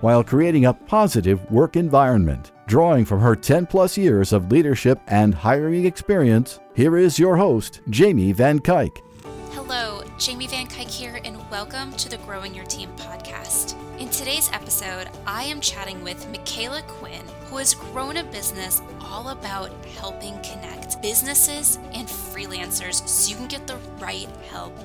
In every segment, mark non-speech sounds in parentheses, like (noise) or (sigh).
while creating a positive work environment. Drawing from her 10 plus years of leadership and hiring experience, here is your host, Jamie Van Kuyk. Hello, Jamie Van Kuyk here, and welcome to the Growing Your Team podcast. In today's episode, I am chatting with Micala Quinn, who has grown a business all about helping connect businesses and freelancers so you can get the right help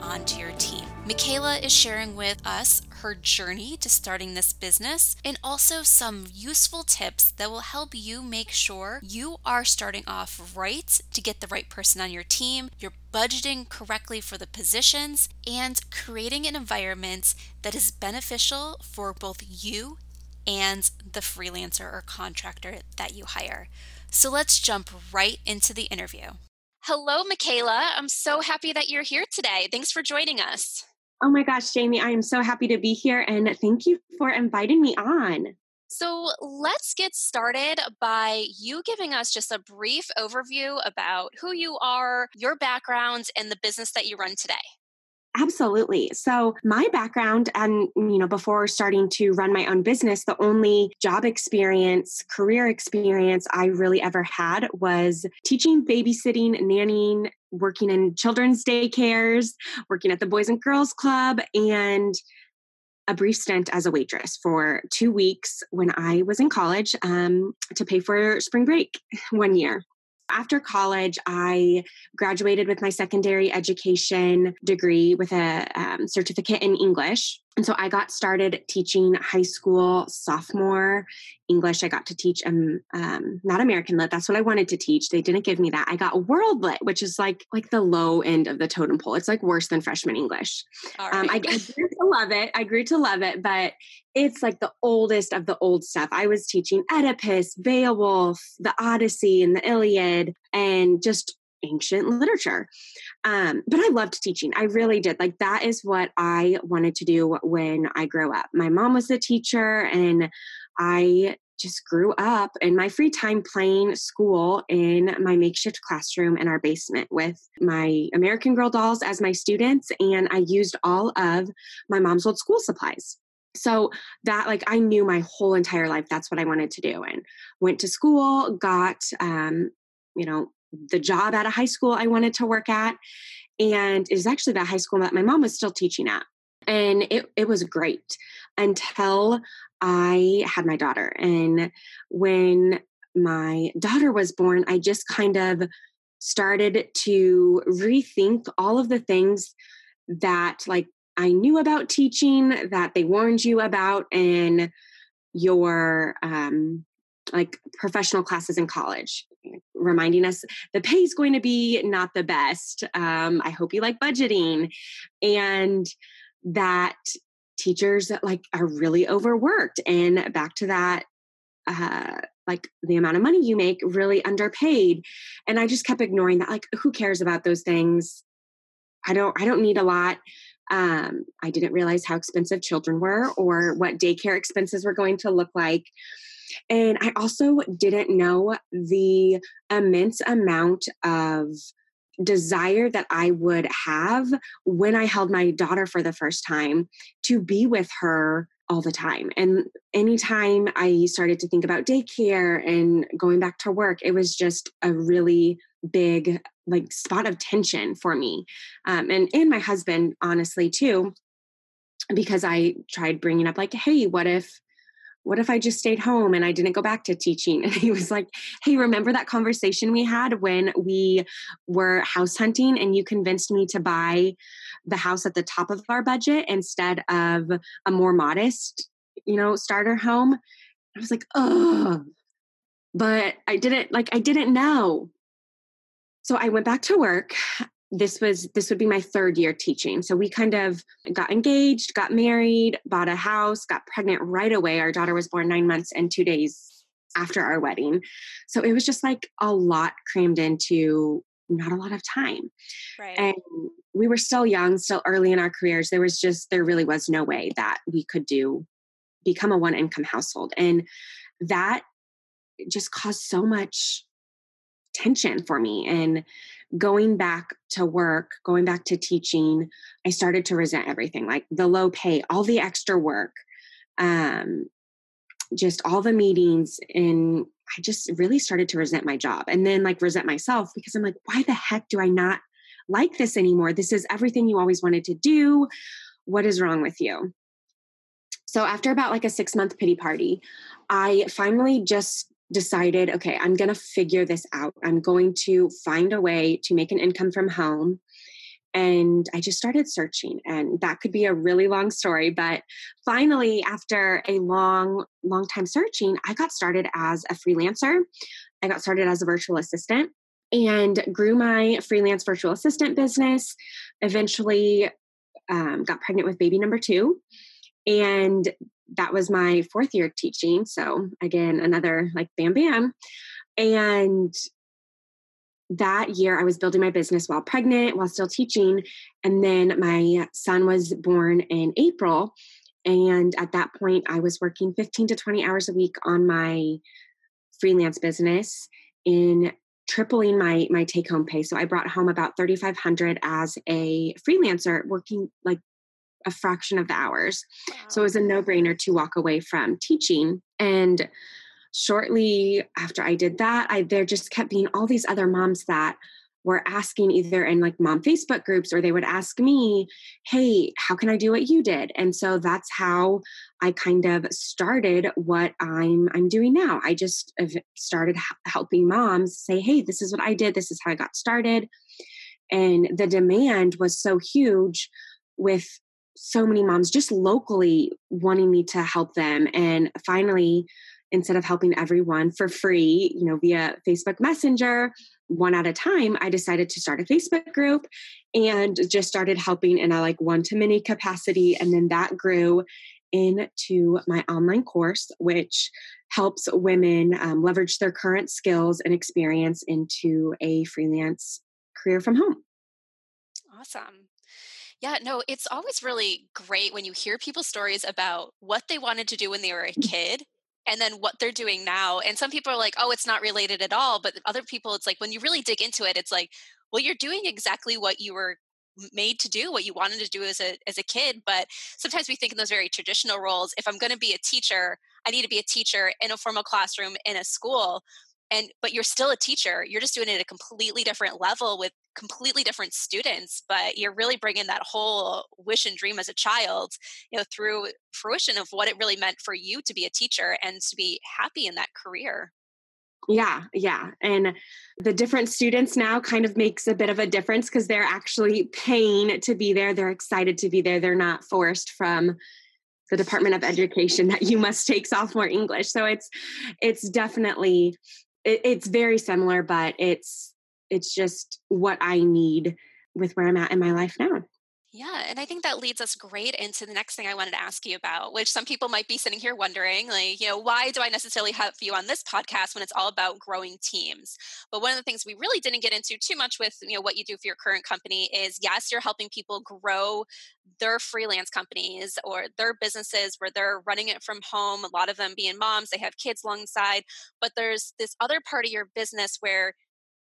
onto your team. Micala is sharing with us her journey to starting this business and also some useful tips that will help you make sure you are starting off right to get the right person on your team, you're budgeting correctly for the positions, and creating an environment that is beneficial for both you and the freelancer or contractor that you hire. So let's jump right into the interview. Hello, Micala. I'm so happy that you're here today. Thanks for joining us. Oh my gosh, Jamie, I am so happy to be here and thank you for inviting me on. So let's get started by you giving us just a brief overview about who you are, your background, and the business that you run today. Absolutely. So, my background, and you know, before starting to run my own business, the only job experience, career experience I really ever had was teaching, babysitting, nannying, working in children's daycares, working at the Boys and Girls Club, and a brief stint as a waitress for two weeks when I was in college um, to pay for spring break one year after college, I graduated with my secondary education degree with a um, certificate in English. And so I got started teaching high school sophomore English. I got to teach um, um, not American Lit. That's what I wanted to teach. They didn't give me that. I got World Lit, which is like like the low end of the totem pole. It's like worse than freshman English. Um, I, I grew (laughs) to love it. I grew to love it, but it's like the oldest of the old stuff. I was teaching Oedipus, Beowulf, the Odyssey, and the Iliad, and just ancient literature. Um, but I loved teaching. I really did. Like that is what I wanted to do when I grew up. My mom was a teacher, and I just grew up in my free time playing school in my makeshift classroom in our basement with my American Girl dolls as my students, and I used all of my mom's old school supplies. So that, like, I knew my whole entire life that's what I wanted to do, and went to school, got, um, you know, the job at a high school I wanted to work at. And it was actually that high school that my mom was still teaching at. And it, it was great until I had my daughter. And when my daughter was born, I just kind of started to rethink all of the things that like I knew about teaching that they warned you about in your um like professional classes in college reminding us the pay is going to be not the best um, i hope you like budgeting and that teachers like are really overworked and back to that uh, like the amount of money you make really underpaid and i just kept ignoring that like who cares about those things? I don't i don't need a lot. Um, i didn't realize how expensive children were or what daycare expenses were going to look like and I also didn't know the immense amount of desire that I would have when I held my daughter for the first time to be with her all the time. And anytime I started to think about daycare and going back to work, it was just a really big like spot of tension for me um, and and my husband honestly too because i tried bringing up like hey what if what if I just stayed home and I didn't go back to teaching? (laughs) And he was like, Hey, remember that conversation we had when we were house hunting and you convinced me to buy the house at the top of our budget instead of a more modest, you know, starter home? I was like, Oh, but I didn't like, I didn't know. So I went back to work this was this would be my third year teaching. So we kind of got engaged got married bought a house got pregnant right away. Our daughter was born nine months and two days after our wedding. So it was just like a lot crammed into not a lot of time. Right. And we were still young still early in our careers. There was just there really was no way that we could do become a one income household. And that just caused so much tension for me. And going back to work, going back to teaching, I started to resent everything like the low pay, all the extra work, um, just all the meetings. And I just really started to resent my job and then like resent myself because I'm like, why the heck do I not like this anymore? This is everything you always wanted to do. What is wrong with you? So after about like a six month pity party, I finally just decided, okay, I'm going to figure this out. I'm going to find a way to make an income from home. And I just started searching, and that could be a really long story. But finally, after a long, long time searching, I got started as a freelancer. I got started as a virtual assistant and grew my freelance virtual assistant business. Eventually, um, got pregnant with baby number two and that was my fourth year teaching. So again, another like bam bam. And that year I was building my business while pregnant, while still teaching. And then my son was born in April. And at that point, I was working 15 to 20 hours a week on my freelance business in tripling my my take home pay so i brought home about 3500 as a freelancer working like a fraction of the hours. Wow. So it was a no brainer to walk away from teaching. And shortly after I did that, I there just kept being all these other moms that were asking either in like mom Facebook groups or they would ask me, Hey, how can I do what you did? And so that's how I kind of started what I'm I'm doing now. I just started helping moms say, Hey, this is what I did. This is how I got started. And the demand was so huge with so many moms just locally wanting me to help them. And finally, instead of helping everyone for free, you know, via Facebook Messenger, one at a time, I decided to start a Facebook group and just started helping in a like one to many capacity. And then that grew into my online course, which helps women um, leverage their current skills and experience into a freelance career from home. Awesome. Yeah, no, it's always really great when you hear people's stories about what they wanted to do when they were a mm. kid and then what they're doing now. And some people are like, oh, it's not related at all. But other people, it's like when you really dig into it, it's like, well, you're doing exactly what you were made to do what you wanted to do as a as a kid but sometimes we think in those very traditional roles if i'm going to be a teacher i need to be a teacher in a formal classroom in a school and but you're still a teacher you're just doing it at a completely different level with completely different students but you're really bringing that whole wish and dream as a child you know through fruition of what it really meant for you to be a teacher and to be happy in that career yeah, yeah. And the different students now kind of makes a bit of a difference because they're actually paying to be there. They're excited to be there. They're not forced from the Department of Education that you must take sophomore English. So it's it's definitely it, it's very similar, but it's it's just what I need with where I'm at in my life now. Yeah, and I think that leads us great into the next thing I wanted to ask you about, which some people might be sitting here wondering, like, you know, why do I necessarily have you on this podcast when it's all about growing teams? But one of the things we really didn't get into too much with, you know, what you do for your current company is yes, you're helping people grow their freelance companies or their businesses where they're running it from home, a lot of them being moms, they have kids alongside, but there's this other part of your business where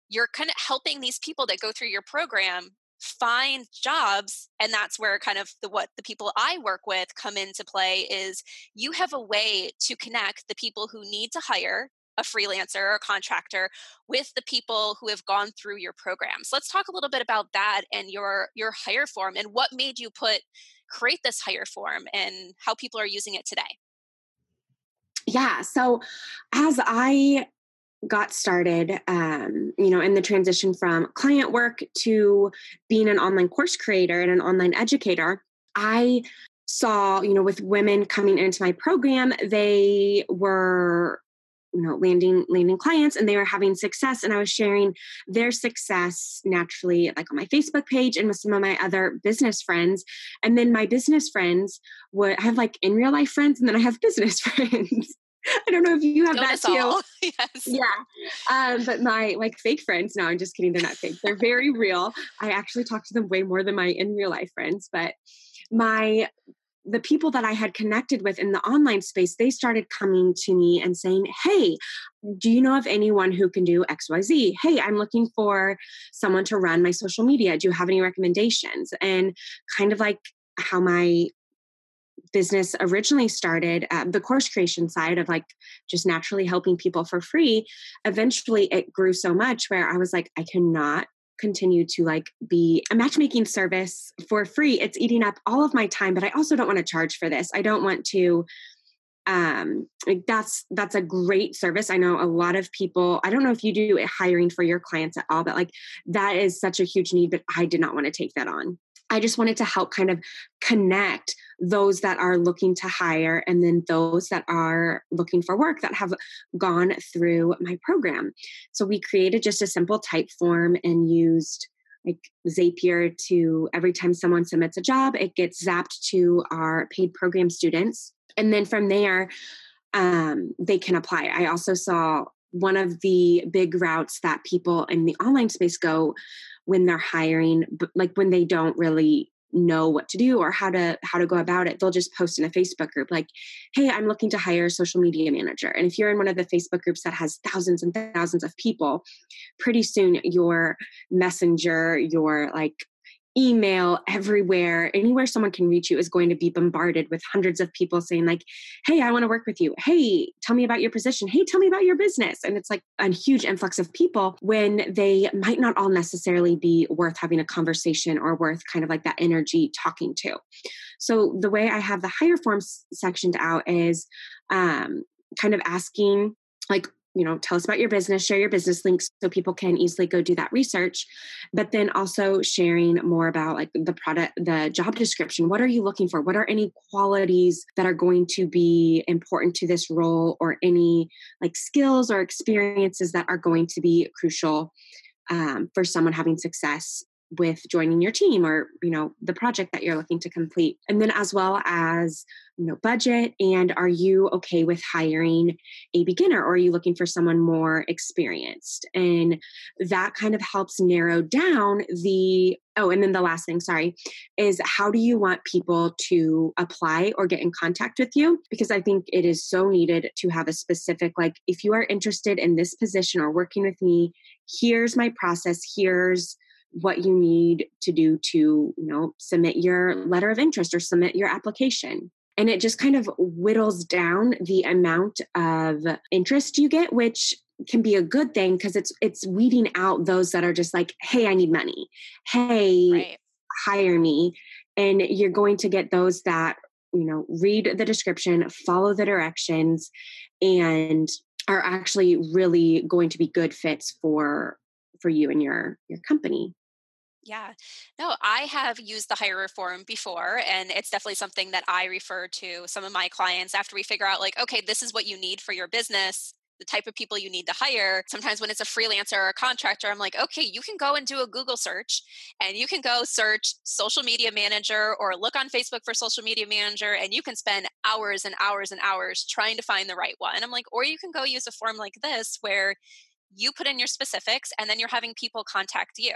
you're kind of helping these people that go through your program find jobs and that's where kind of the what the people i work with come into play is you have a way to connect the people who need to hire a freelancer or a contractor with the people who have gone through your program so let's talk a little bit about that and your your hire form and what made you put create this hire form and how people are using it today. Yeah so as i got started, um, you know, in the transition from client work to being an online course creator and an online educator, I saw, you know, with women coming into my program, they were you know landing landing clients and they were having success and i was sharing their success naturally like on my facebook page and with some of my other business friends and then my business friends would I have like in real life friends and then i have (laughs) business friends I don't know if you have that too. (laughs) yes. Yeah. Um, but my like fake friends, no, I'm just kidding. They're not fake. They're very real. I actually talk to them way more than my in real life friends. But my the people that I had connected with in the online space, they started coming to me and saying, Hey, do you know of anyone who can do XYZ? Hey, I'm looking for someone to run my social media. Do you have any recommendations? And kind of like how my business originally started at the course creation side of like just naturally helping people for free eventually it grew so much where i was like i cannot continue to like be a matchmaking service for free. It's eating up all of my time but i also don't want to charge for this. I don't want to um like that's that's a great service. I know a lot of people i don't know if you do hiring for your clients at all but like that is such a huge need but i did not want to take that on. I just wanted to help kind of connect those that are looking to hire and then those that are looking for work that have gone through my program. So we created just a simple type form and used like Zapier to every time someone submits a job, it gets zapped to our paid program students. And then from there, um, they can apply. I also saw one of the big routes that people in the online space go when they're hiring like when they don't really know what to do or how to how to go about it they'll just post in a facebook group like hey i'm looking to hire a social media manager. And if you're in one of the facebook groups that has thousands and thousands of people pretty soon your messenger your like email everywhere. Anywhere someone can reach you is going to be bombarded with hundreds of people saying like hey i want to work with you. Hey tell me about your position. Hey tell me about your business. And it's like a huge influx of people when they might not all necessarily be worth having a conversation or worth kind of like that energy talking to. So the way i have the hire forms sectioned out is um, kind of asking like you know tell us about your business share your business links so people can easily go do that research but then also sharing more about like the product the job description. What are you looking for? What are any qualities that are going to be important to this role or any like skills or experiences that are going to be crucial um, for someone having success with joining your team or you know the project that you're looking to complete. And then as well as you know budget and are you okay with hiring a beginner or are you looking for someone more experienced? And that kind of helps narrow down the oh and then the last thing sorry is how do you want people to apply or get in contact with you? Because i think it is so needed to have a specific like if you are interested in this position or working with me here's my process here's what you need to do to you know submit your letter of interest or submit your application. And it just kind of whittles down the amount of interest you get which can be a good thing because it's it's weeding out those that are just like hey i need money. Hey right. hire me. And you're going to get those that you know read the description follow the directions and are actually really going to be good fits for for you and your your company yeah. No, I have used the hire form before, and it's definitely something that I refer to some of my clients after we figure out, like, okay, this is what you need for your business, the type of people you need to hire. Sometimes when it's a freelancer or a contractor, I'm like, okay, you can go and do a Google search and you can go search social media manager or look on Facebook for social media manager, and you can spend hours and hours and hours trying to find the right one. I'm like, or you can go use a form like this where you put in your specifics and then you're having people contact you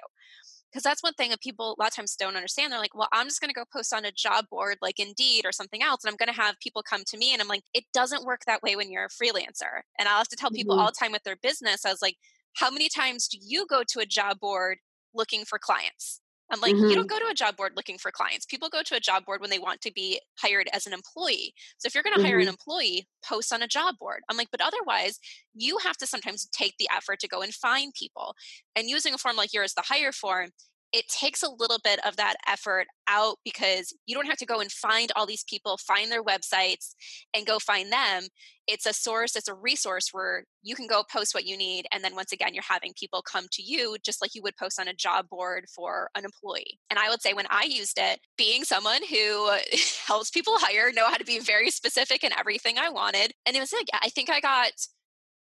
because that's one thing that people a lot of times don't understand. They're like, well, I'm just going to go post on a job board like Indeed or something else, and I'm going to have people come to me. And I'm like, it doesn't work that way when you're a freelancer. And I'll have to tell people mm-hmm. all the time with their business, I was like, how many times do you go to a job board looking for clients? I'm like, mm-hmm. you don't go to a job board looking for clients. People go to a job board when they want to be hired as an employee. So if you're going to mm-hmm. hire an mm-hmm. employee, post on a job board. I'm like, but otherwise, you have to sometimes take the effort to go and find people. And using a form like yours, the hire form, it takes a little bit of that effort out because you don't have to go and find all these people, find their websites, and go find them. It's a source, it's a resource where you can go post what you need. And then once again, you're having people come to you just like you would post on a job board for an employee. And I would say when I used it, being someone who (laughs) helps people hire, know how to be very specific in everything I wanted. And it was like, I think I got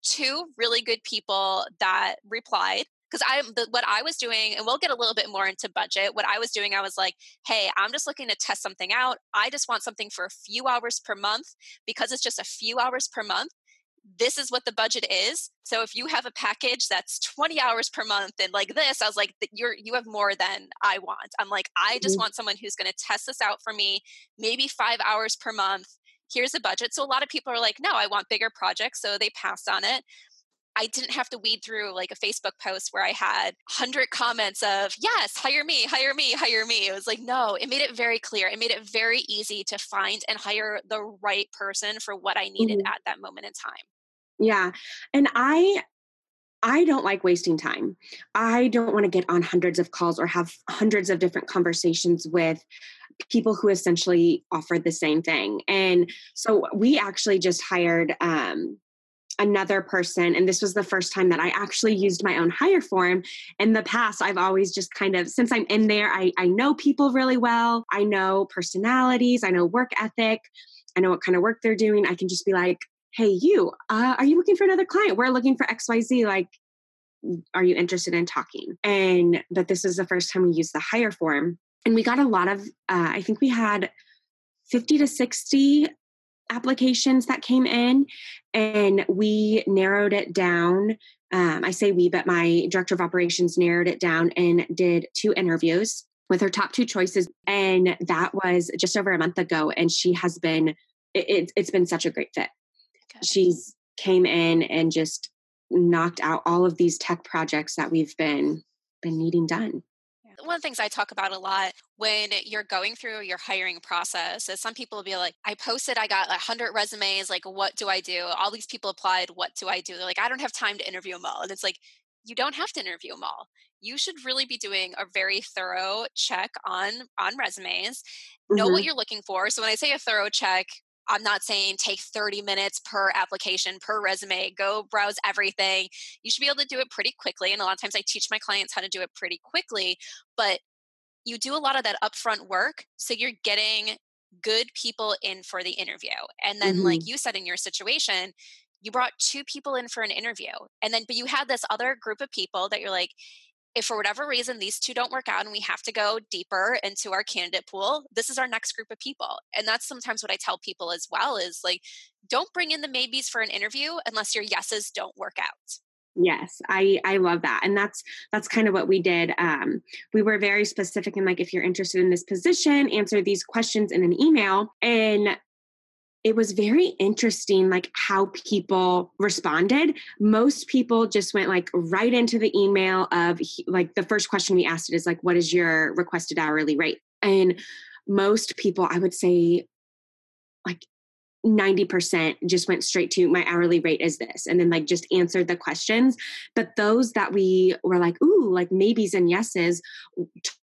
two really good people that replied because I the, what I was doing, and we'll get a little bit more into budget. What I was doing, I was like, hey, I'm just looking to test something out. I just want something for a few hours per month because it's just a few hours per month. This is what the budget is. So if you have a package that's 20 hours per month and like this, I was like, you're you have more than I want. I'm like, I just mm-hmm. want someone who's going to test this out for me, maybe five hours per month. Here's the budget. So a lot of people are like, no, I want bigger projects. So they passed on it. I didn't have to weed through like a Facebook post where I had 100 comments of, yes, hire me, hire me, hire me. It was like, no, it made it very clear. It made it very easy to find and hire the right person for what I needed mm-hmm. at that moment in time. Yeah. And I, I don't like wasting time. I don't want to get on hundreds of calls or have hundreds of different conversations with people who essentially offer the same thing. And so we actually just hired um, another person and this was the first time that i actually used my own hire form. In the past i've always just kind of since i'm in there i, I know people really well. I know personalities i know work ethic i know what kind of work they're doing. I can just be like hey you uh, are you looking for another client? We're looking for xyz like are you interested in talking? And but this is the first time we used the hire form and we got a lot of uh, i think we had 50 to 60 applications that came in and we narrowed it down um, i say we but my director of operations narrowed it down and did two interviews with her top two choices and that was just over a month ago and she has been it, it's been such a great fit okay. she's came in and just knocked out all of these tech projects that we've been been needing done one of the things I talk about a lot when you're going through your hiring process is some people will be like, I posted, I got 100 resumes. Like, what do I do? All these people applied. What do I do? They're like, I don't have time to interview them all. And it's like, you don't have to interview them all. You should really be doing a very thorough check on on resumes. Mm-hmm. Know what mm-hmm. you're looking for. So when I say a thorough check, I'm not saying take 30 minutes per application, per resume, go browse everything. You should be able to do it pretty quickly. And a lot of times I teach my clients how to do it pretty quickly, but you do a lot of that upfront work. So you're getting good people in for the interview. And then, mm-hmm. like you said in your situation, you brought two people in for an interview. And then, but you had this other group of people that you're like, if for whatever reason these two don't work out and we have to go deeper into our candidate pool this is our next group of people. And that's sometimes what i tell people as well is like don't bring in the maybes for an interview unless your yeses don't work out. Yes i i love that and that's that's kind of what we did um we were very specific in like if you're interested in this position answer these questions in an email and it was very interesting like how people responded. Most people just went like right into the email of like the first question we asked it is like what is your requested hourly rate? And most people i would say like 90% just went straight to my hourly rate is this and then like just answered the questions. But those that we were like ooh like maybes and yeses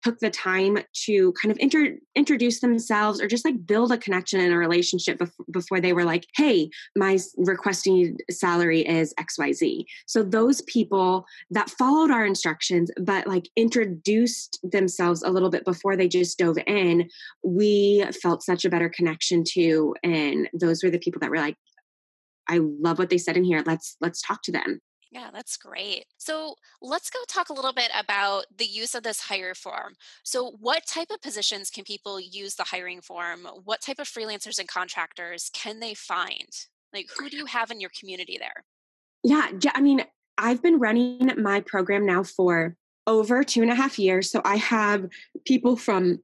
took the time to kind of inter- introduce themselves or just like build a connection and a relationship bef- before they were like hey my requesting salary is xyz so those people that followed our instructions but like introduced themselves a little bit before they just dove in we felt such a better connection to and those those were the people that were like i love what they said in here let's let's talk to them yeah, that's great. So let's go talk a little bit about the use of this hire form. So, what type of positions can people use the hiring form? What type of freelancers and contractors can they find? Like, who do you have in your community there? Yeah, I mean, I've been running my program now for over two and a half years. So, I have people from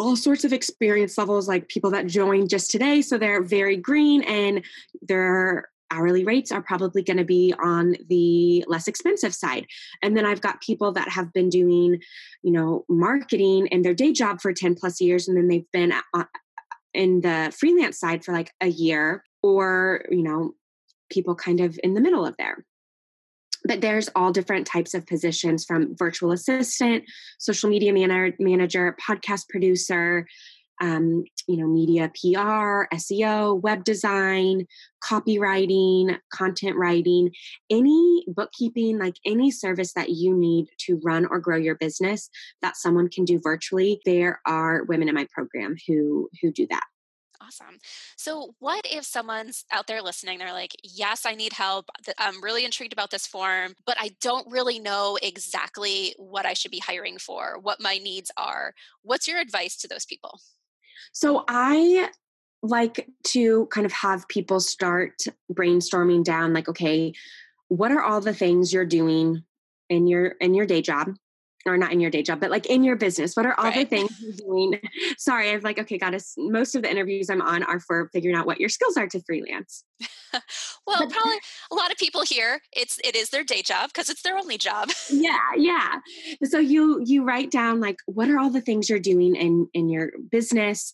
all sorts of experience levels, like people that joined just today. So they're very green and their hourly rates are probably going to be on the less expensive side. And then I've got people that have been doing, you know, marketing in their day job for 10 plus years and then they've been uh, in the freelance side for like a year or, you know, people kind of in the middle of there but there's all different types of positions from virtual assistant social media man- manager podcast producer um, you know media pr seo web design copywriting content writing any bookkeeping like any service that you need to run or grow your business that someone can do virtually there are women in my program who who do that Awesome. So, what if someone's out there listening? They're like, Yes, I need help. I'm really intrigued about this form, but I don't really know exactly what I should be hiring for, what my needs are. What's your advice to those people? So, I like to kind of have people start brainstorming down like okay what are all the things you're doing in your in your day job or not in your day job, but like in your business, what are all right. the things you're doing? Sorry, I've like, okay, got us. Most of the interviews I'm on are for figuring out what your skills are to freelance. (laughs) well, probably a lot of people here, it's it is their day job because it's their only job. yeah, yeah. So you you write down like what are all the things you're doing in in your business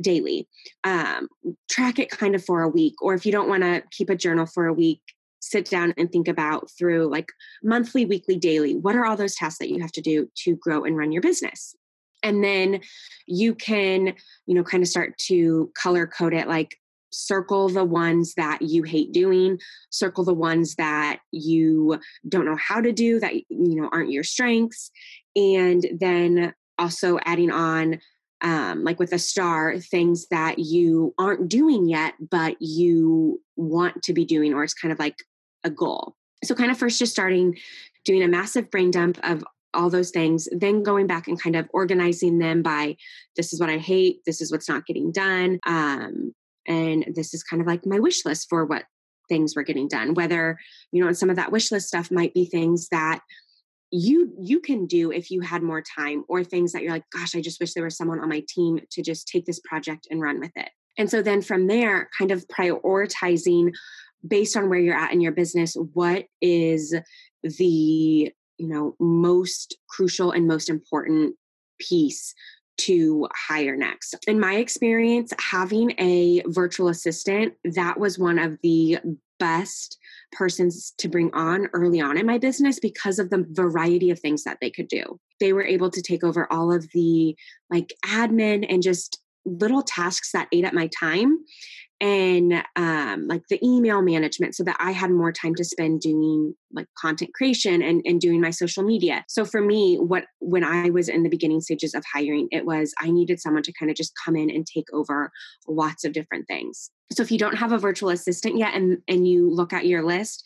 daily. Um, track it kind of for a week, or if you don't want to keep a journal for a week, sit down and think about through like monthly, weekly, daily. What are all those tasks that you have to do to grow and run your business? And then you can, you know, kind of start to color code it like circle the ones that you hate doing, circle the ones that you don't know how to do that, you know, aren't your strengths. And then also adding on um, like with a star, things that you aren't doing yet, but you want to be doing, or it's kind of like a goal. So, kind of first just starting doing a massive brain dump of all those things, then going back and kind of organizing them by this is what I hate, this is what's not getting done. Um, and this is kind of like my wish list for what things were getting done. Whether, you know, some of that wish list stuff might be things that you you can do if you had more time or things that you're like gosh i just wish there was someone on my team to just take this project and run with it and so then from there kind of prioritizing based on where you're at in your business what is the you know most crucial and most important piece to hire next. In my experience, having a virtual assistant, that was one of the best persons to bring on early on in my business because of the variety of things that they could do. They were able to take over all of the like admin and just little tasks that ate up my time and um, like the email management so that I had more time to spend doing like content creation and, and doing my social media. So for me, what when I was in the beginning stages of hiring, it was I needed someone to kind of just come in and take over lots of different things. So if you don't have a virtual assistant yet and, and you look at your list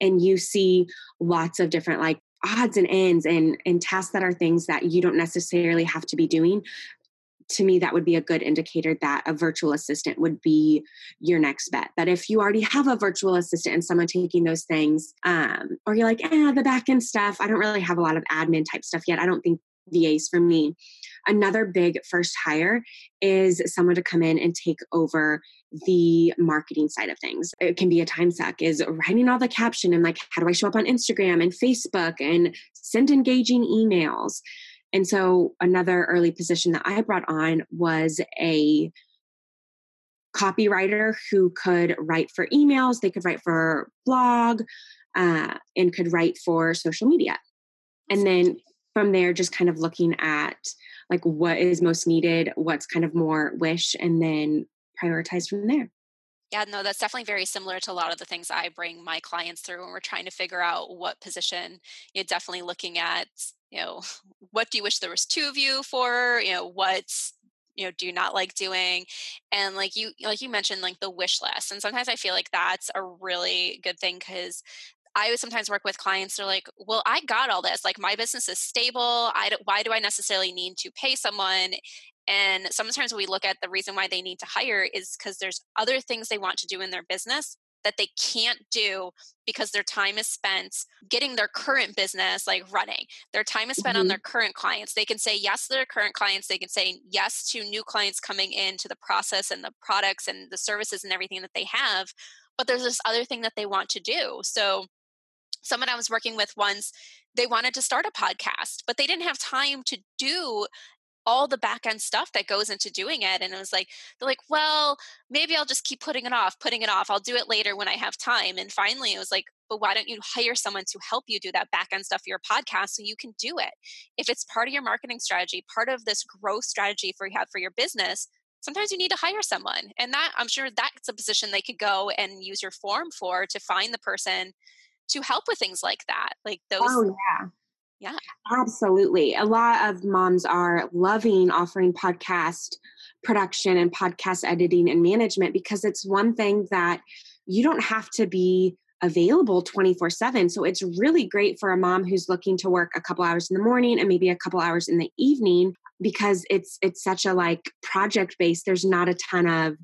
and you see lots of different like odds and ends and and tasks that are things that you don't necessarily have to be doing to me that would be a good indicator that a virtual assistant would be your next bet but if you already have a virtual assistant and someone taking those things um, or you're like eh, the back end stuff i don't really have a lot of admin type stuff yet i don't think VAs for me. Another big first hire is someone to come in and take over the marketing side of things. It can be a time suck is writing all the caption and like how do I show up on Instagram and Facebook and send engaging emails. And so another early position that I brought on was a copywriter who could write for emails, they could write for blog, uh, and could write for social media. And then from there, just kind of looking at like what is most needed, what's kind of more wish, and then prioritize from there. Yeah, no, that's definitely very similar to a lot of the things I bring my clients through when we're trying to figure out what position. You're definitely looking at, you know, what do you wish there was two of you for? You know, what's you know do you not like doing and like you like you mentioned like the wish list and sometimes i feel like that's a really good thing because I would sometimes work with clients. They're like, "Well, I got all this. Like, my business is stable. I why do I necessarily need to pay someone?" And sometimes we look at the reason why they need to hire is because there's other things they want to do in their business that they can't do because their time is spent getting their current business like running. Their time is spent mm-hmm. on their current clients. They can say yes to their current clients. They can say yes to new clients coming into the process and the products and the services and everything that they have. But there's this other thing that they want to do. So someone I was working with once, they wanted to start a podcast, but they didn't have time to do all the back end stuff that goes into doing it. And it was like, they're like, well, maybe I'll just keep putting it off, putting it off. I'll do it later when I have time. And finally, it was like, but why don't you hire someone to help you do that back end stuff for your podcast so you can do it? If it's part of your marketing strategy, part of this growth strategy for you have for your business, sometimes you need to hire someone. And that I'm sure that's a position they could go and use your form for to find the person to help with things like that like those oh yeah yeah. Absolutely. A lot of moms are loving offering podcast production and podcast editing and management because it's one thing that you don't have to be available 24 7 so it's really great for a mom who's looking to work a couple hours in the morning and maybe a couple hours in the evening because it's it's such a like project based there's not a ton of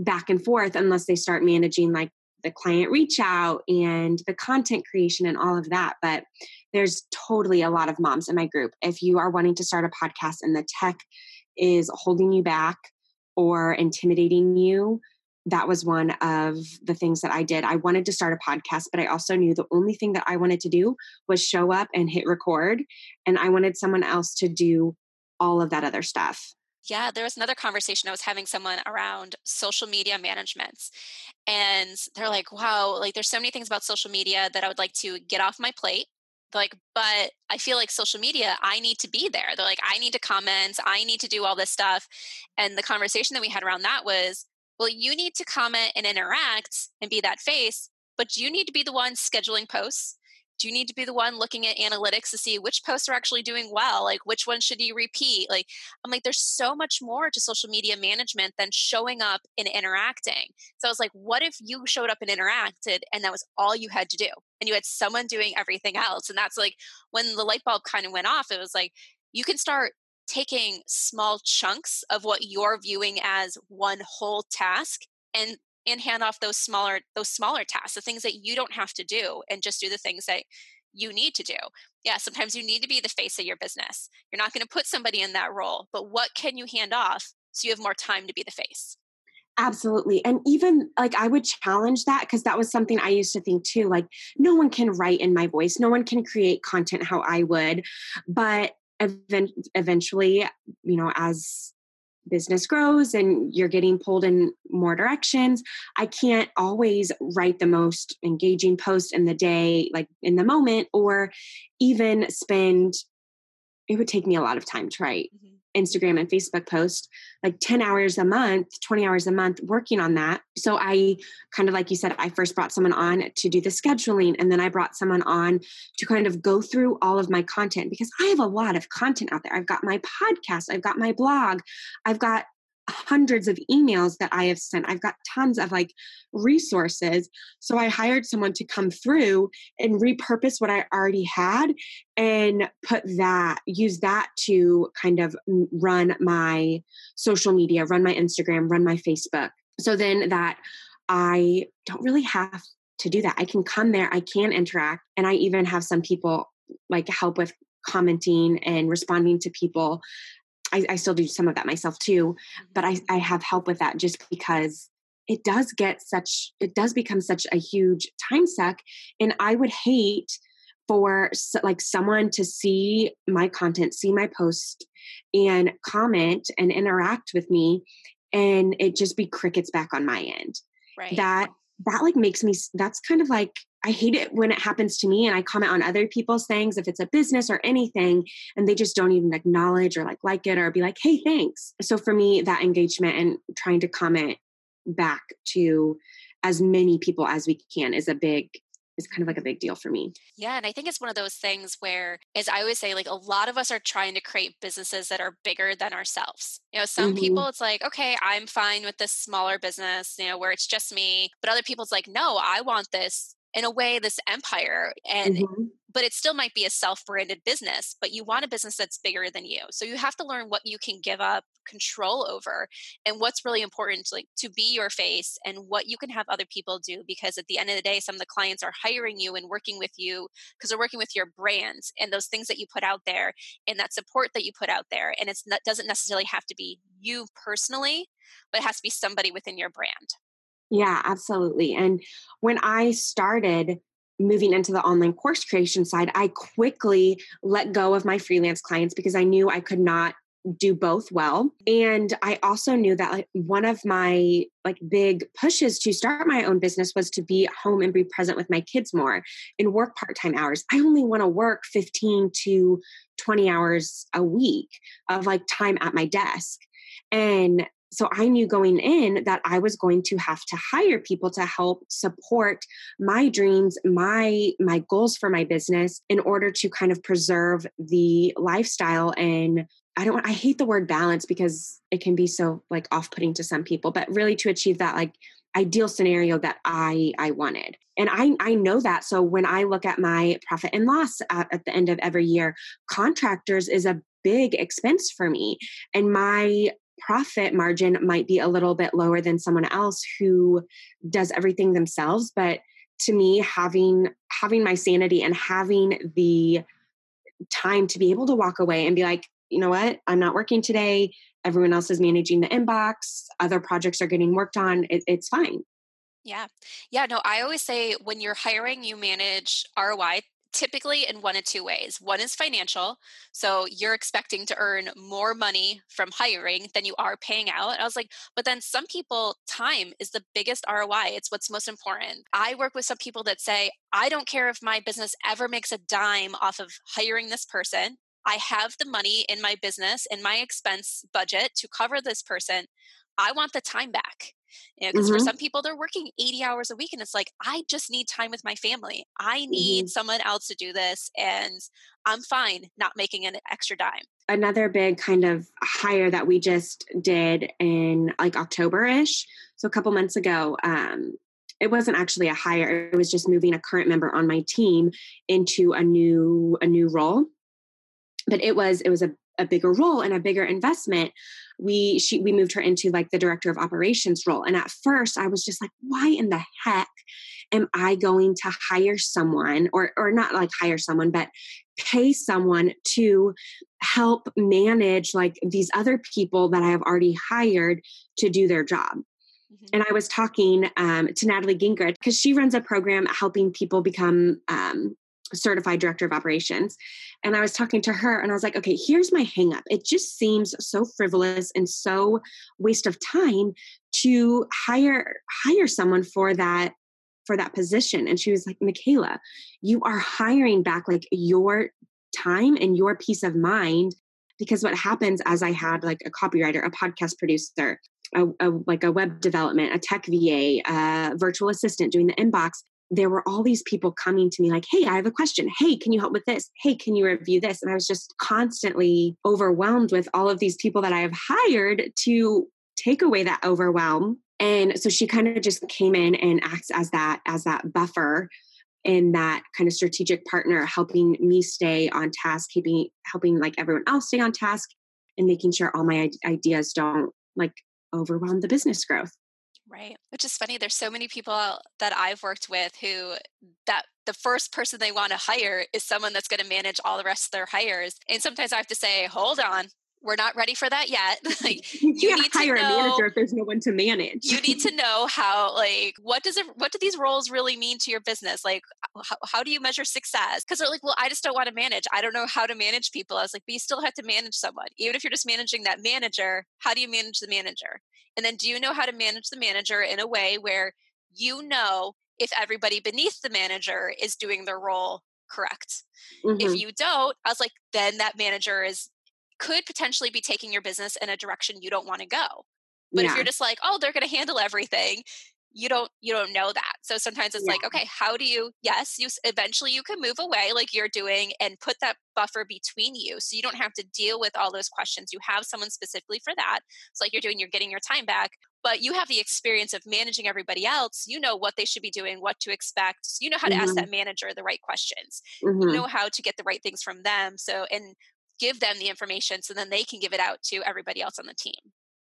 back and forth unless they start managing like the client reach out and the content creation and all of that but there's totally a lot of moms in my group if you are wanting to start a podcast and the tech is holding you back or intimidating you that was one of the things that I did. I wanted to start a podcast, but I also knew the only thing that I wanted to do was show up and hit record. And I wanted someone else to do all of that other stuff. Yeah, there was another conversation I was having someone around social media management. And they're like, wow, like there's so many things about social media that I would like to get off my plate. They're like, but I feel like social media, I need to be there. They're like, I need to comment, I need to do all this stuff. And the conversation that we had around that was, well, you need to comment and interact and be that face, but you need to be the one scheduling posts. Do you need to be the one looking at analytics to see which posts are actually doing well? Like, which ones should you repeat? Like, I'm like, there's so much more to social media management than showing up and interacting. So I was like, what if you showed up and interacted and that was all you had to do? And you had someone doing everything else. And that's like when the light bulb kind of went off, it was like, you can start taking small chunks of what you're viewing as one whole task and and hand off those smaller those smaller tasks the things that you don't have to do and just do the things that you need to do yeah sometimes you need to be the face of your business you're not going to put somebody in that role but what can you hand off so you have more time to be the face Absolutely. And even like I would challenge that because that was something I used to think too. Like, no one can write in my voice, no one can create content how I would. But event- eventually, you know, as business grows and you're getting pulled in more directions, I can't always write the most engaging post in the day, like in the moment, or even spend, it would take me a lot of time to write. Mm-hmm Instagram and Facebook post like 10 hours a month, 20 hours a month working on that. So I kind of like you said, I first brought someone on to do the scheduling and then I brought someone on to kind of go through all of my content because I have a lot of content out there. I've got my podcast, I've got my blog, I've got hundreds of emails that I have sent. I've got tons of like resources. So I hired someone to come through and repurpose what I already had and put that, use that to kind of run my social media, run my Instagram, run my Facebook. So then that I don't really have to do that. I can come there, I can interact, and I even have some people like help with commenting and responding to people I, I still do some of that myself too, but I, mm-hmm. I have help with that just because it does get such it does become such a huge time suck and i would hate for like someone to see my content see my post and comment and interact with me and it just be crickets back on my end. Right. That that like makes me that's kind of like I hate it when it happens to me and I comment on other people's things if it's a business or anything and they just don't even acknowledge or like like it or be like, "Hey, thanks." So for me, that engagement and trying to comment back to as many people as we can is a big is kind of like a big deal for me. Yeah, and I think it's one of those things where as I always say like a lot of us are trying to create businesses that are bigger than ourselves. You know, some mm-hmm. people it's like, "Okay, I'm fine with this smaller business, you know, where it's just me." But other people it's like, "No, I want this in a way this empire and mm-hmm. but it still might be a self-branded business but you want a business that's bigger than you so you have to learn what you can give up control over and what's really important like to be your face and what you can have other people do because at the end of the day some of the clients are hiring you and working with you because they're working with your brands and those things that you put out there and that support that you put out there and it doesn't necessarily have to be you personally but it has to be somebody within your brand yeah, absolutely. And when I started moving into the online course creation side, I quickly let go of my freelance clients because I knew I could not do both well and i also knew that like one of my like big pushes to start my own business was to be home and be present with my kids more and work part-time hours i only want to work 15 to 20 hours a week of like time at my desk and so I knew going in that I was going to have to hire people to help support my dreams, my my goals for my business in order to kind of preserve the lifestyle and I don't I hate the word balance because it can be so like off-putting to some people, but really to achieve that like ideal scenario that I I wanted. And I I know that. So when I look at my profit and loss at, at the end of every year, contractors is a big expense for me. And my profit margin might be a little bit lower than someone else who does everything themselves, but to me having having my sanity and having the time to be able to walk away and be like you know what? I'm not working today. Everyone else is managing the inbox. Other projects are getting worked on. It, it's fine. Yeah. Yeah no i always say when you're hiring you manage roi typically in one of two ways. One is financial. So you're expecting to earn more money from hiring than you are paying out. And I was like, but then some people, time is the biggest ROI. It's what's most important. I work with some people that say, I don't care if my business ever makes a dime off of hiring this person. I have the money in my business, in my expense budget to cover this person. I want the time back. You know, because mm-hmm. for some people they're working 80 hours a week and it's like, I just need time with my family. I need mm-hmm. someone else to do this and I'm fine not making an extra dime. Another big kind of hire that we just did in like October-ish, so a couple months ago, um, it wasn't actually a hire, it was just moving a current member on my team into a new a new role. But it was it was a a bigger role and a bigger investment we she we moved her into like the director of operations role and at first i was just like why in the heck am i going to hire someone or or not like hire someone but pay someone to help manage like these other people that i have already hired to do their job mm-hmm. and I was talking um, to Natalie Gingrich because she runs a program helping people become um, certified director of operations. And I was talking to her and I was like, okay, here's my hangup. It just seems so frivolous and so waste of time to hire hire someone for that for that position. And she was like, Micala, you are hiring back like your time and your peace of mind. Because what happens as I had like a copywriter, a podcast producer, a, a, like a web development, a tech VA, a virtual assistant doing the inbox, there were all these people coming to me like, Hey, I have a question. Hey, can you help with this? Hey, can you review this? And I was just constantly overwhelmed with all of these people that I have hired to take away that overwhelm. And so she kind of just came in and acts as that, as that buffer and that kind of strategic partner, helping me stay on task, keeping, helping like everyone else stay on task and making sure all my ideas don't like overwhelm the business growth. Right. Which is funny. There's so many people that I've worked with who that the first person they want to hire is someone that's going to manage all the rest of their hires. And sometimes I have to say, hold on, we're not ready for that yet. (laughs) like (laughs) you, you need hire to know, a manager if there's no one to manage. you need to know how like what does it what do these roles really mean to your business? Like how, how do you measure success? Because they're like, well, I just don't want to manage. I don't know how to manage people. I was like, but you still have to manage someone. Even if you're just managing that manager, how do you manage the manager? And then do you know how to manage the manager in a way where you know if everybody beneath the manager is doing their role correct? Mm-hmm. If you don't, I was like, then that manager is could potentially be taking your business in a direction you don't want to go. But yeah. if you're just like, oh, they're going to handle everything, you don't you don't know that so sometimes it's yeah. like okay how do you yes you eventually you can move away like you're doing and put that buffer between you so you don't have to deal with all those questions you have someone specifically for that it's like you're doing you're getting your time back but you have the experience of managing everybody else you know what they should be doing what to expect you know how to mm-hmm. ask that manager the right questions mm-hmm. you know how to get the right things from them so and give them the information so then they can give it out to everybody else on the team.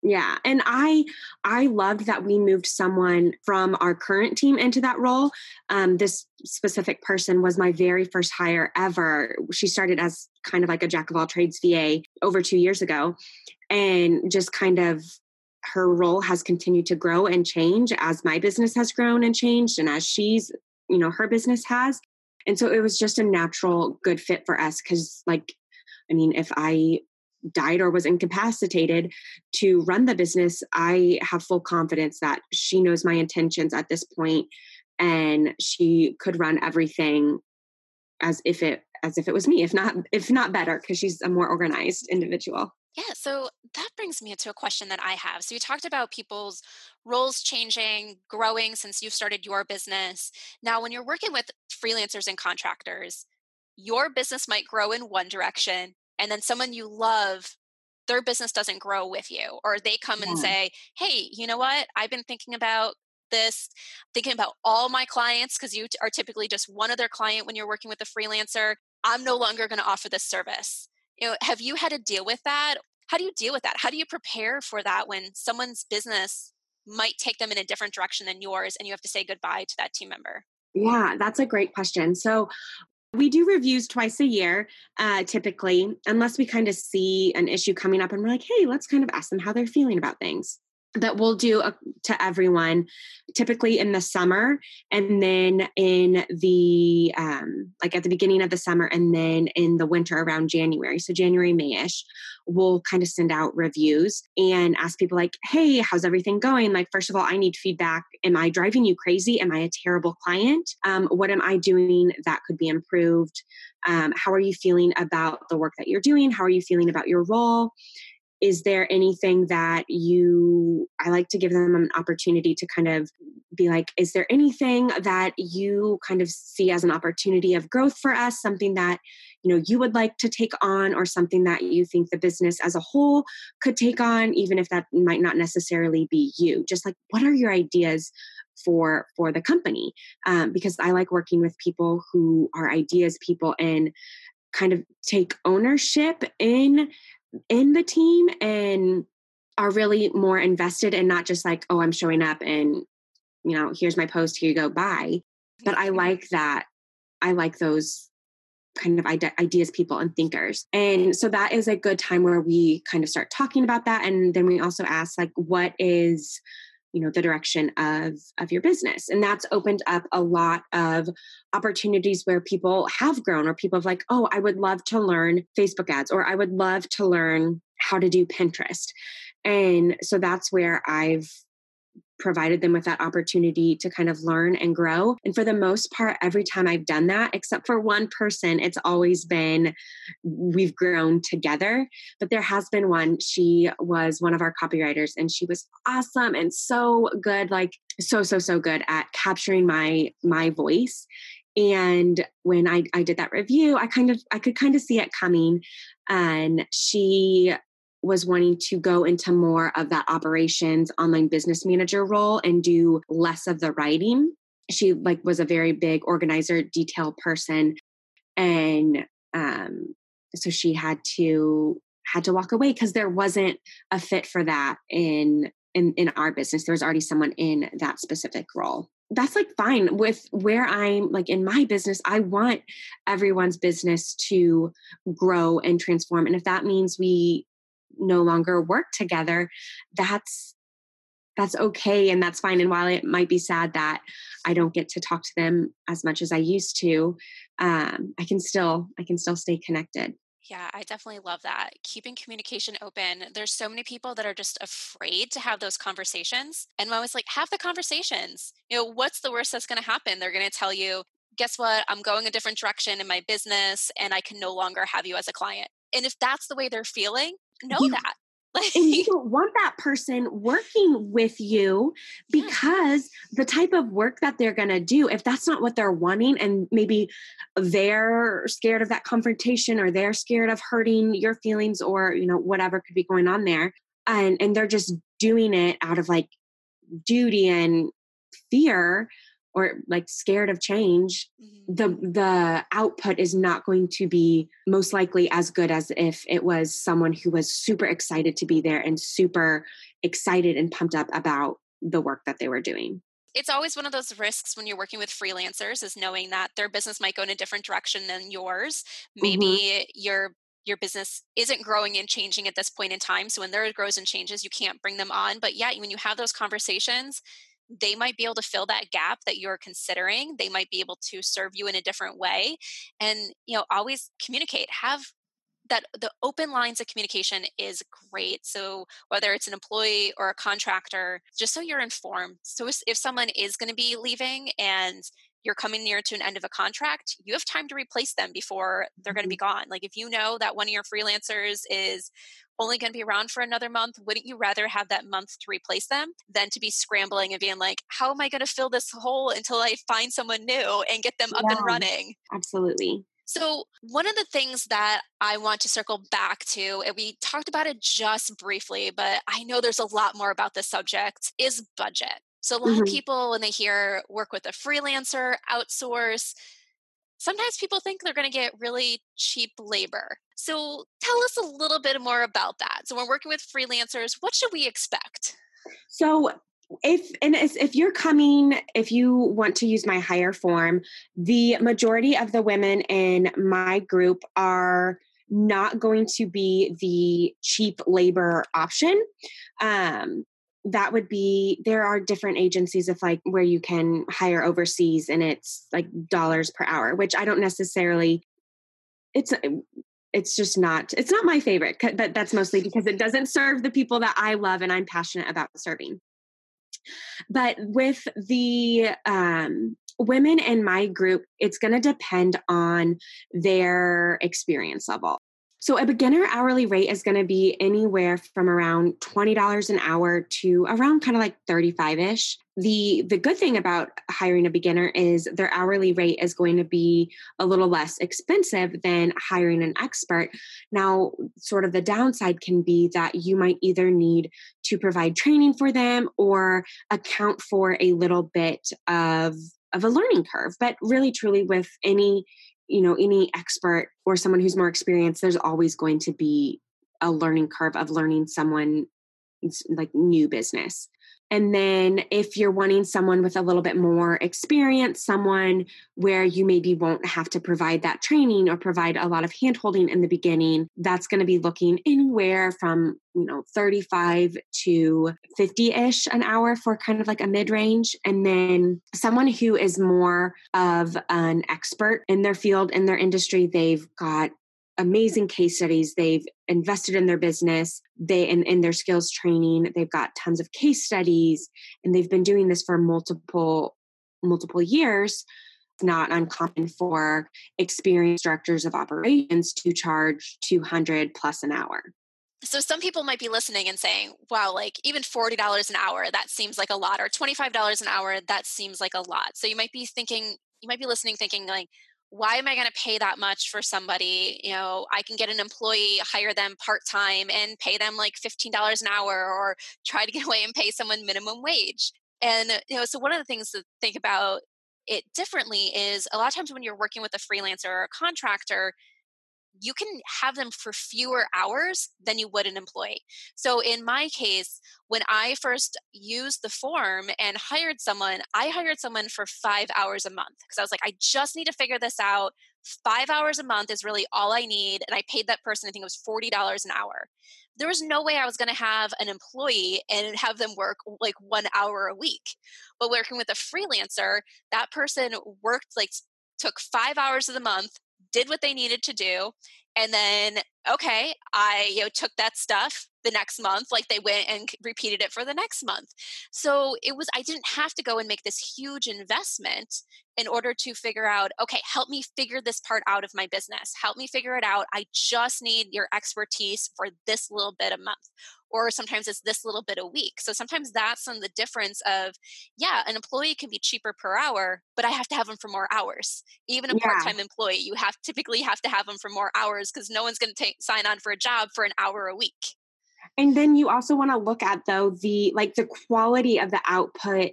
Yeah and i i loved that we moved someone from our current team into that role. Um, this specific person was my very first hire ever. She started as kind of like a jack of all trades va over two years ago and just kind of her role has continued to grow and change as my business has grown and changed and as she's you know her business has. And so it was just a natural good fit for us because like i mean if i died or was incapacitated to run the business, I have full confidence that she knows my intentions at this point and she could run everything as if it as if it was me if not if not better because she's a more organized individual. Yeah so that brings me to a question that i have. So you talked about people's roles changing growing since you started your business. Now when you're working with freelancers and contractors your business might grow in one direction and then someone you love their business doesn't grow with you or they come yeah. and say hey you know what? I've been thinking about this thinking about all my clients because you are typically just one other client when you're working with a freelancer. I'm no longer going to offer this service. You know have you had to deal with that? How do you deal with that? How do you prepare for that when someone's business might take them in a different direction than yours and you have to say goodbye to that team member? Yeah, that's a great question. So, we do reviews twice a year, uh, typically, unless we kind of see an issue coming up and we're like, hey, let's kind of ask them how they're feeling about things that we'll do a, to everyone typically in the summer and then in the um, like at the beginning of the summer and then in the winter around january. So january mayish we'll kind of send out reviews and ask people like hey how's everything going? Like first of all i need feedback. Am i driving you crazy? Am i a terrible client? Um, what am i doing that could be improved? Um, how are you feeling about the work that you're doing? How are you feeling about your role is there anything that you i like to give them an opportunity to kind of be like is there anything that you kind of see as an opportunity of growth for us? Something that you know you would like to take on or something that you think the business as a whole could take on even if that might not necessarily be you? Just like what are your ideas for for the company? Um, because i like working with people who are ideas people and kind of take ownership in in the team and are really more invested and not just like, oh, I'm showing up and, you know, here's my post, here you go, bye. But I like that. I like those kind of ideas people and thinkers. And so that is a good time where we kind of start talking about that. And then we also ask, like, what is you know the direction of of your business. And that's opened up a lot of opportunities where people have grown or people have like oh i would love to learn facebook ads or i would love to learn how to do pinterest. And so that's where i've provided them with that opportunity to kind of learn and grow. And for the most part, every time I've done that, except for one person, it's always been we've grown together. But there has been one, she was one of our copywriters and she was awesome and so good, like so, so, so good at capturing my my voice and when I, I did that review i kind of i could kind of see it coming and she was wanting to go into more of that operations online business manager role and do less of the writing. She like was a very big organizer detail person and um so she had to had to walk away because there wasn't a fit for that in in in our business. There was already someone in that specific role. That's like fine. With where i'm like in my business i want everyone's business to grow and transform. And if that means we no longer work together that's that's okay and that's fine and while it might be sad that i don't get to talk to them as much as i used to um, i can still i can still stay connected yeah, I definitely love that. Keeping communication open. There's so many people that are just afraid to have those conversations. And I was like, have the conversations. You know, what's the worst that's going to happen? They're going to tell you, guess what? I'm going a different direction in my business and I can no longer have you as a client. And if that's the way they're feeling, know you, that. (laughs) and you don't want that person working with you mm. because the type of work that they're going to do if that's not what they're wanting and maybe they're scared of that confrontation or they're scared of hurting your feelings or you know whatever could be going on there and and they're just doing it out of like duty and fear or like scared of change mm-hmm. the the output is not going to be most likely as good as if it was someone who was super excited to be there and super excited and pumped up about the work that they were doing it's always one of those risks when you're working with freelancers is knowing that their business might go in a different direction than yours maybe mm-hmm. your your business isn't growing and changing at this point in time so when there grows and changes you can't bring them on but yet when you have those conversations they might be able to fill that gap that you're considering they might be able to serve you in a different way and you know always communicate have that the open lines of communication is great so whether it's an employee or a contractor just so you're informed. So if someone is going to be leaving and you're coming near to an end of a contract, you have time to replace them before they're going to be mm-hmm. gone. Like if you know that one of your freelancers is only going to be around for another month, wouldn't you rather have that month to replace them than to be scrambling and being like, how am I going to fill this hole until I find someone new and get them up yeah, and running? Absolutely. So, one of the things that I want to circle back to, and we talked about it just briefly, but I know there's a lot more about this subject, is budget. So, a lot mm-hmm. of people, when they hear work with a freelancer, outsource, sometimes people think they're going to get really cheap labor. So, tell us a little bit more about that. So, when working with freelancers, what should we expect? So, if and if you're coming if you want to use my hire form the majority of the women in my group are not going to be the cheap labor option um, that would be there are different agencies of like where you can hire overseas and it's like dollars per hour which i don't necessarily it's it's just not it's not my favorite but that's mostly because it doesn't serve the people that i love and i'm passionate about serving but with the um, women in my group, it's going to depend on their experience level. So a beginner hourly rate is going to be anywhere from around $20 an hour to around kind of like 35ish. The the good thing about hiring a beginner is their hourly rate is going to be a little less expensive than hiring an expert. Now, sort of the downside can be that you might either need to provide training for them or account for a little bit of of a learning curve. But really truly with any you know any expert or someone who's more experienced there's always going to be a learning curve of learning someone like new business and then if you're wanting someone with a little bit more experience, someone where you maybe won't have to provide that training or provide a lot of handholding in the beginning, that's going to be looking anywhere from, you know, 35 to 50-ish an hour for kind of like a mid-range. And then someone who is more of an expert in their field, in their industry, they've got amazing case studies. They've invested in their business, they in, in their skills training. They've got tons of case studies, and they've been doing this for multiple multiple years. It's not uncommon for experienced directors of operations to charge 200 plus an hour. So some people might be listening and saying, wow, like even $40 an hour, that seems like a lot, or $25 an hour, that seems like a lot. So you might be thinking, you might be listening thinking like, why am I going to pay that much for somebody? You know, I can get an employee, hire them part time, and pay them like $15 an hour, or try to get (laughs) away and pay someone minimum wage. And, uh, you know, so one of the things to think about it differently is a lot of times when you're working with a freelancer or a contractor, you can have them for fewer hours than you would an employee. So in my case, when I first used the form and hired someone, I hired someone for five hours a month because I was like, I just need to figure this out. Five hours a month is really all I need. And I paid that person, I think it was $40 an hour. There was no way I was going to have an employee and have them work like one hour a week. But working with a freelancer, that person worked like took five hours of the month did what they needed to do and then okay i you know took that stuff the next month like they went and repeated it for the next month so it was i didn't have to go and make this huge investment in order to figure out okay help me figure this part out of my business help me figure it out i just need your expertise for this little bit a month or sometimes it's this little bit a week. So sometimes that's some of the difference of, yeah, an employee can be cheaper per hour, but I have to have them for more hours. Even a yeah. part-time employee, you have typically have to have them for more hours because no one's going to sign on for a job for an hour a week. And then you also want to look at though the like the quality of the output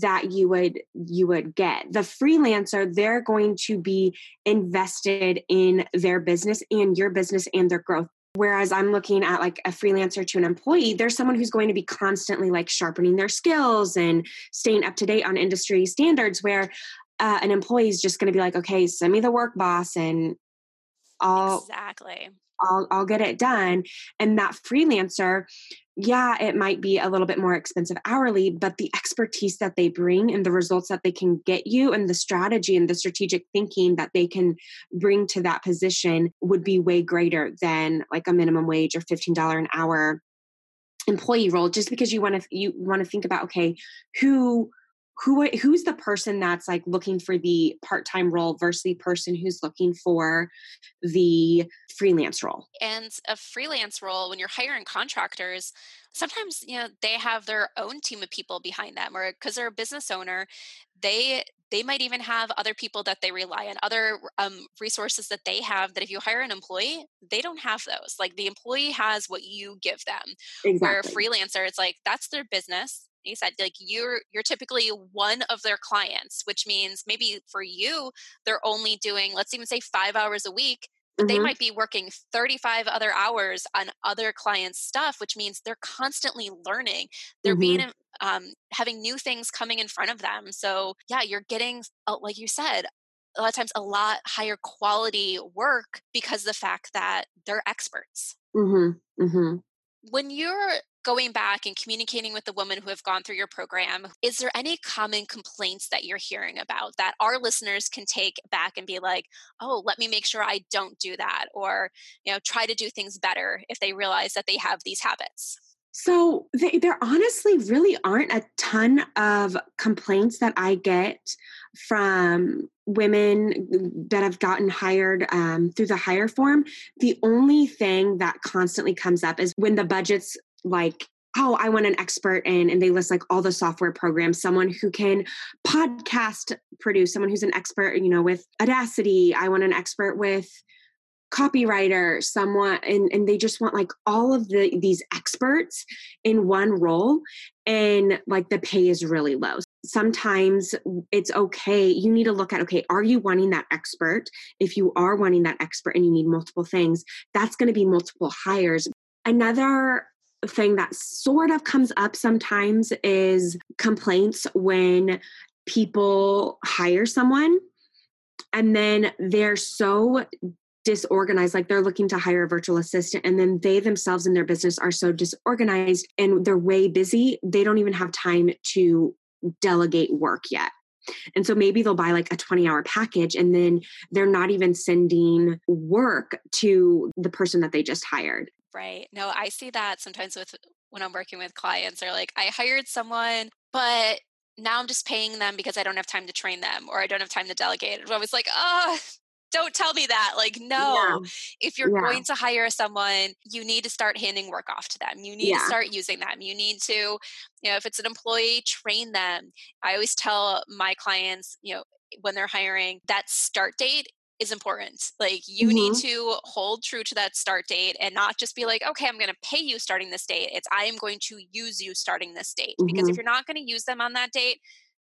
that you would you would get the freelancer they're going to be invested in their business and your business and their growth Whereas I'm looking at like a freelancer to an employee, there's someone who's going to be constantly like sharpening their skills and staying up to date on industry standards. Where uh, an employee is just going to be like, okay, send me the work, boss, and I'll exactly I'll I'll get it done. And that freelancer, yeah, it might be a little bit more expensive hourly, but the expertise that they bring and the results that they can get you and the strategy and the strategic thinking that they can bring to that position would be way greater than like a minimum wage or $15 an hour employee role just because you want to you want to think about okay who who who's the person that's like looking for the part-time role versus the person who's looking for the freelance role and a freelance role when you're hiring contractors sometimes you know they have their own team of people behind them or because they're a business owner they they might even have other people that they rely on, other um, resources that they have that if you hire an employee, they don't have those. Like the employee has what you give them. Exactly. Where a freelancer, it's like that's their business. You said like you're you're typically one of their clients, which means maybe for you they're only doing let's even say five hours a week but mm-hmm. they might be working 35 other hours on other clients stuff which means they're constantly learning they're mm-hmm. being um, having new things coming in front of them so yeah you're getting like you said a lot of times a lot higher quality work because the fact that they're experts mm-hmm. mm-hmm. when you're going back and communicating with the women who have gone through your program, is there any common complaints that you're hearing about that our listeners can take back and be like, oh, let me make sure I don't do that? Or, you know, try to do things better if they realize that they have these habits? So they, there honestly really aren't a ton of complaints that I get from women that have gotten hired um, through the hire form. The only thing that constantly comes up is when the budgets like oh i want an expert in and they list like all the software programs someone who can podcast produce someone who's an expert you know with audacity i want an expert with copywriter someone and, and they just want like all of the these experts in one role and like the pay is really low. Sometimes it's okay you need to look at okay are you wanting that expert? If you are wanting that expert and you need multiple things that's going to be multiple hires. Another thing that sort of comes up sometimes is complaints when people hire someone and then they're so disorganized like they're looking to hire a virtual assistant and then they themselves in their business are so disorganized and they're way busy they don't even have time to delegate work yet. And so maybe they'll buy like a 20 hour package and then they're not even sending work to the person that they just hired Right. No, I see that sometimes with when I'm working with clients. They're like, I hired someone, but now I'm just paying them because I don't have time to train them or I don't have time to delegate. And I was like, oh, don't tell me that. Like, no, yeah. if you're yeah. going to hire someone, you need to start handing work off to them. You need yeah. to start using them. You need to, you know, if it's an employee, train them. I always tell my clients, you know, when they're hiring, that start date is important. Like you mm-hmm. need to hold true to that start date and not just be like, okay, I'm going to pay you starting this date. It's I am going to use you starting this date mm-hmm. because if mm-hmm. you're not going to use them on that date,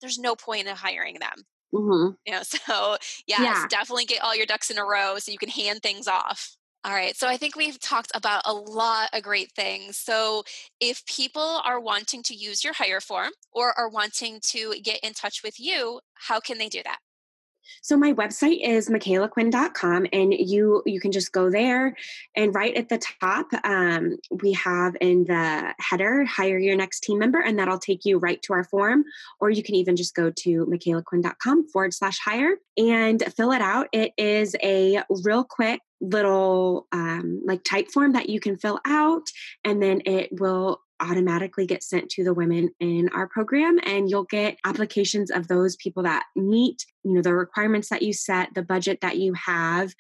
there's no point in hiring them. Mm-hmm. You know, (laughs) so yes, yeah. definitely get all your ducks in a row so you can hand things off. All right. So I think we've talked about a lot of great things. So if people are wanting to use your hire form or are wanting to get in touch with you, how can they do that? So my website is micalaquinn.com and you you can just go there and right at the top um, we have in the header hire your next team member and that'll take you right to our form or you can even just go to micalaquinn.com forward slash hire and fill it out. It is a real quick little um, like Typeform that you can fill out and then it will automatically get sent to the women in our program and you'll get applications of those people that meet you know the requirements that you set the budget that you have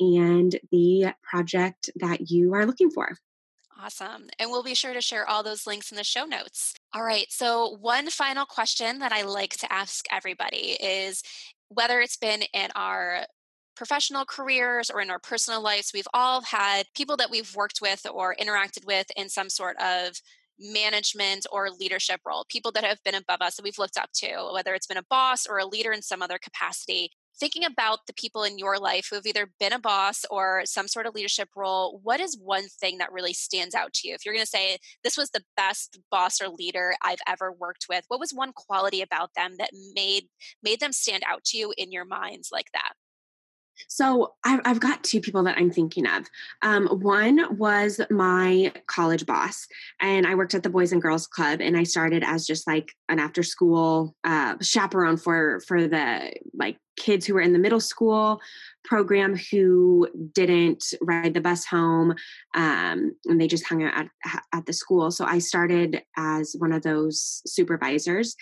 and the project that you are looking for Awesome. And we'll be sure to share all those links in the show notes. All right. So, one final question that I like to ask everybody is whether it's been in our professional careers or in our personal lives, we've all had people that we've worked with or interacted with in some sort of management or leadership role, people that have been above us that we've looked up to, whether it's been a boss or a leader in some other capacity. Thinking about the people in your life who have either been a boss or some sort of leadership role, what is one thing that really stands out to you? If you're going to say, this was the best boss or leader I've ever worked with, what was one quality about them that made made them stand out to you in your minds like that? So I've, I've got two people that I'm thinking of. Um, one was my college boss, and I worked at the Boys and Girls Club, and I started as just like an after school uh, chaperone for for the like kids who were in the middle school program who didn't ride the bus home um, and they just hung out at, at the school. So i started as one of those supervisors.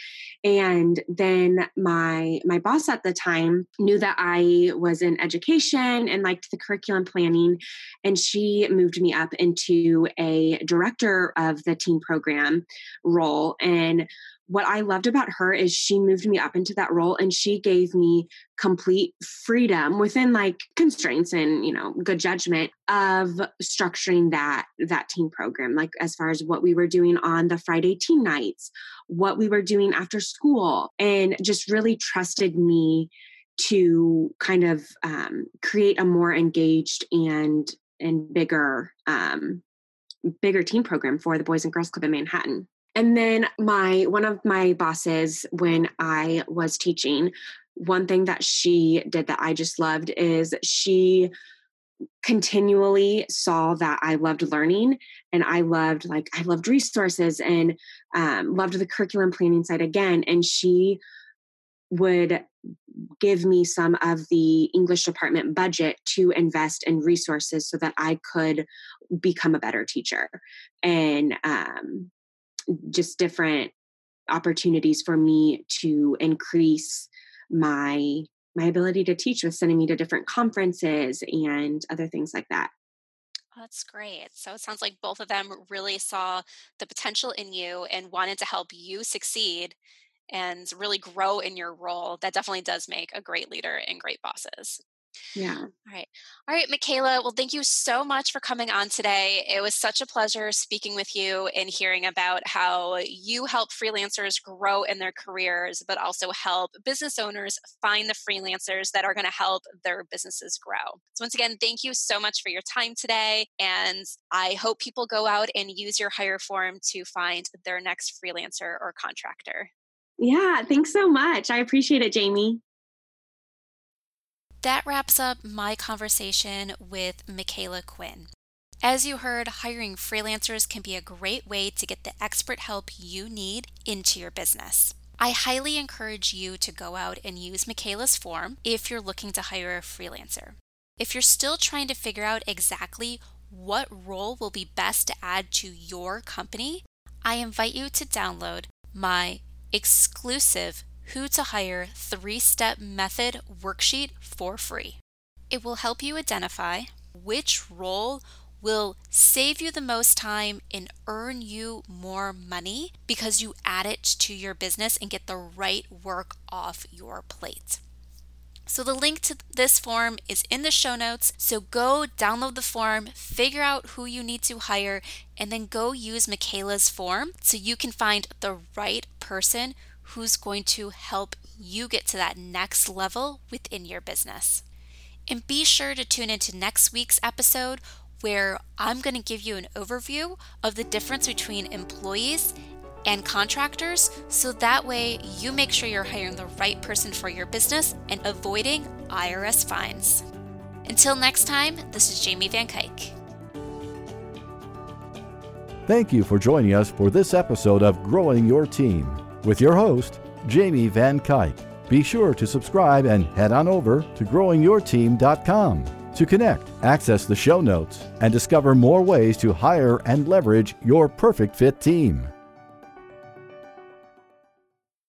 And then my my boss at the time knew that i was in education and liked the curriculum planning and she moved me up into a director of the teen program role. And what I loved about her is she moved me up into that role and she gave me complete freedom within like constraints and you know good judgment of structuring that that team program like as far as what we were doing on the Friday team nights what we were doing after school and just really trusted me to kind of um, create a more engaged and and bigger um, bigger team program for the Boys and Girls Club in Manhattan. And then my one of my bosses when I was teaching, one thing that she did that I just loved is she continually saw that I loved learning and I loved like I loved resources and um, loved the curriculum planning side again. And she would give me some of the English department budget to invest in resources so that I could become a better teacher and um, just different opportunities for me to increase my my ability to teach with sending me to different conferences and other things like that oh, that's great. So it sounds like both of them really saw the potential in you and wanted to help you succeed and really grow in your role, that definitely does make a great leader and great bosses. Yeah. All right. All right, Micala. Well, thank you so much for coming on today. It was such a pleasure speaking with you and hearing about how you help freelancers grow in their careers, but also help business owners find the freelancers that are going to help their businesses grow. So, once again, thank you so much for your time today. And I hope people go out and use your hire form to find their next freelancer or contractor. Yeah, thanks so much. I appreciate it, Jamie. That wraps up my conversation with Micala Quinn. As you heard, hiring freelancers can be a great way to get the expert help you need into your business. I highly encourage you to go out and use Micala's form if you're looking to hire a freelancer. If you're still trying to figure out exactly what role will be best to add to your company, I invite you to download my exclusive Who to Hire three step method worksheet for free. It will help you identify which role will save you the most time and earn you more money because you add it to your business and get the right work off your plate. So, the link to this form is in the show notes. So, go download the form, figure out who you need to hire, and then go use Micala's form so you can find the right person who's going to help you get to that next level within your business. And be sure to tune into next week's episode where I'm going to give you an overview of the difference between employees and contractors so that way you make sure you're hiring the right person for your business and avoiding IRS fines. Until next time, this is Jamie Van Kuyk. Thank you for joining us for this episode of Growing Your Team with your host, Jamie Van Kuyk. Be sure to subscribe and head on over to growingyourteam.com to connect, access the show notes, and discover more ways to hire and leverage your perfect fit team.